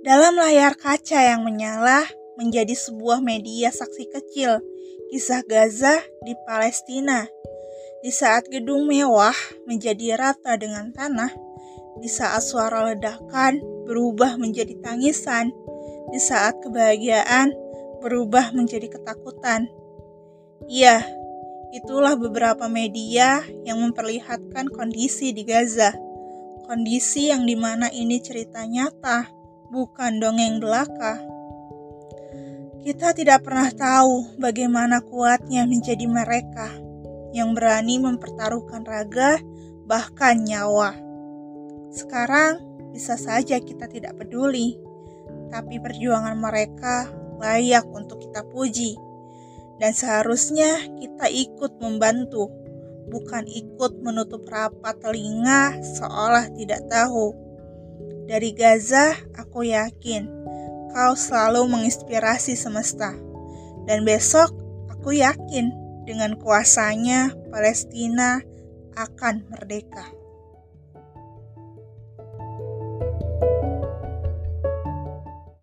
Dalam layar kaca yang menyala menjadi sebuah media saksi kecil kisah Gaza di Palestina. Di saat gedung mewah menjadi rata dengan tanah, di saat suara ledakan berubah menjadi tangisan, di saat kebahagiaan berubah menjadi ketakutan. Iya, itulah beberapa media yang memperlihatkan kondisi di Gaza. Kondisi yang di mana ini cerita nyata, bukan dongeng belaka. Kita tidak pernah tahu bagaimana kuatnya menjadi mereka yang berani mempertaruhkan raga, bahkan nyawa. Sekarang bisa saja kita tidak peduli, tapi perjuangan mereka layak untuk kita puji, dan seharusnya kita ikut membantu, bukan ikut menutup rapat telinga seolah tidak tahu. Dari Gaza, aku yakin kau selalu menginspirasi semesta. Dan besok, aku yakin dengan kuasanya Palestina akan merdeka.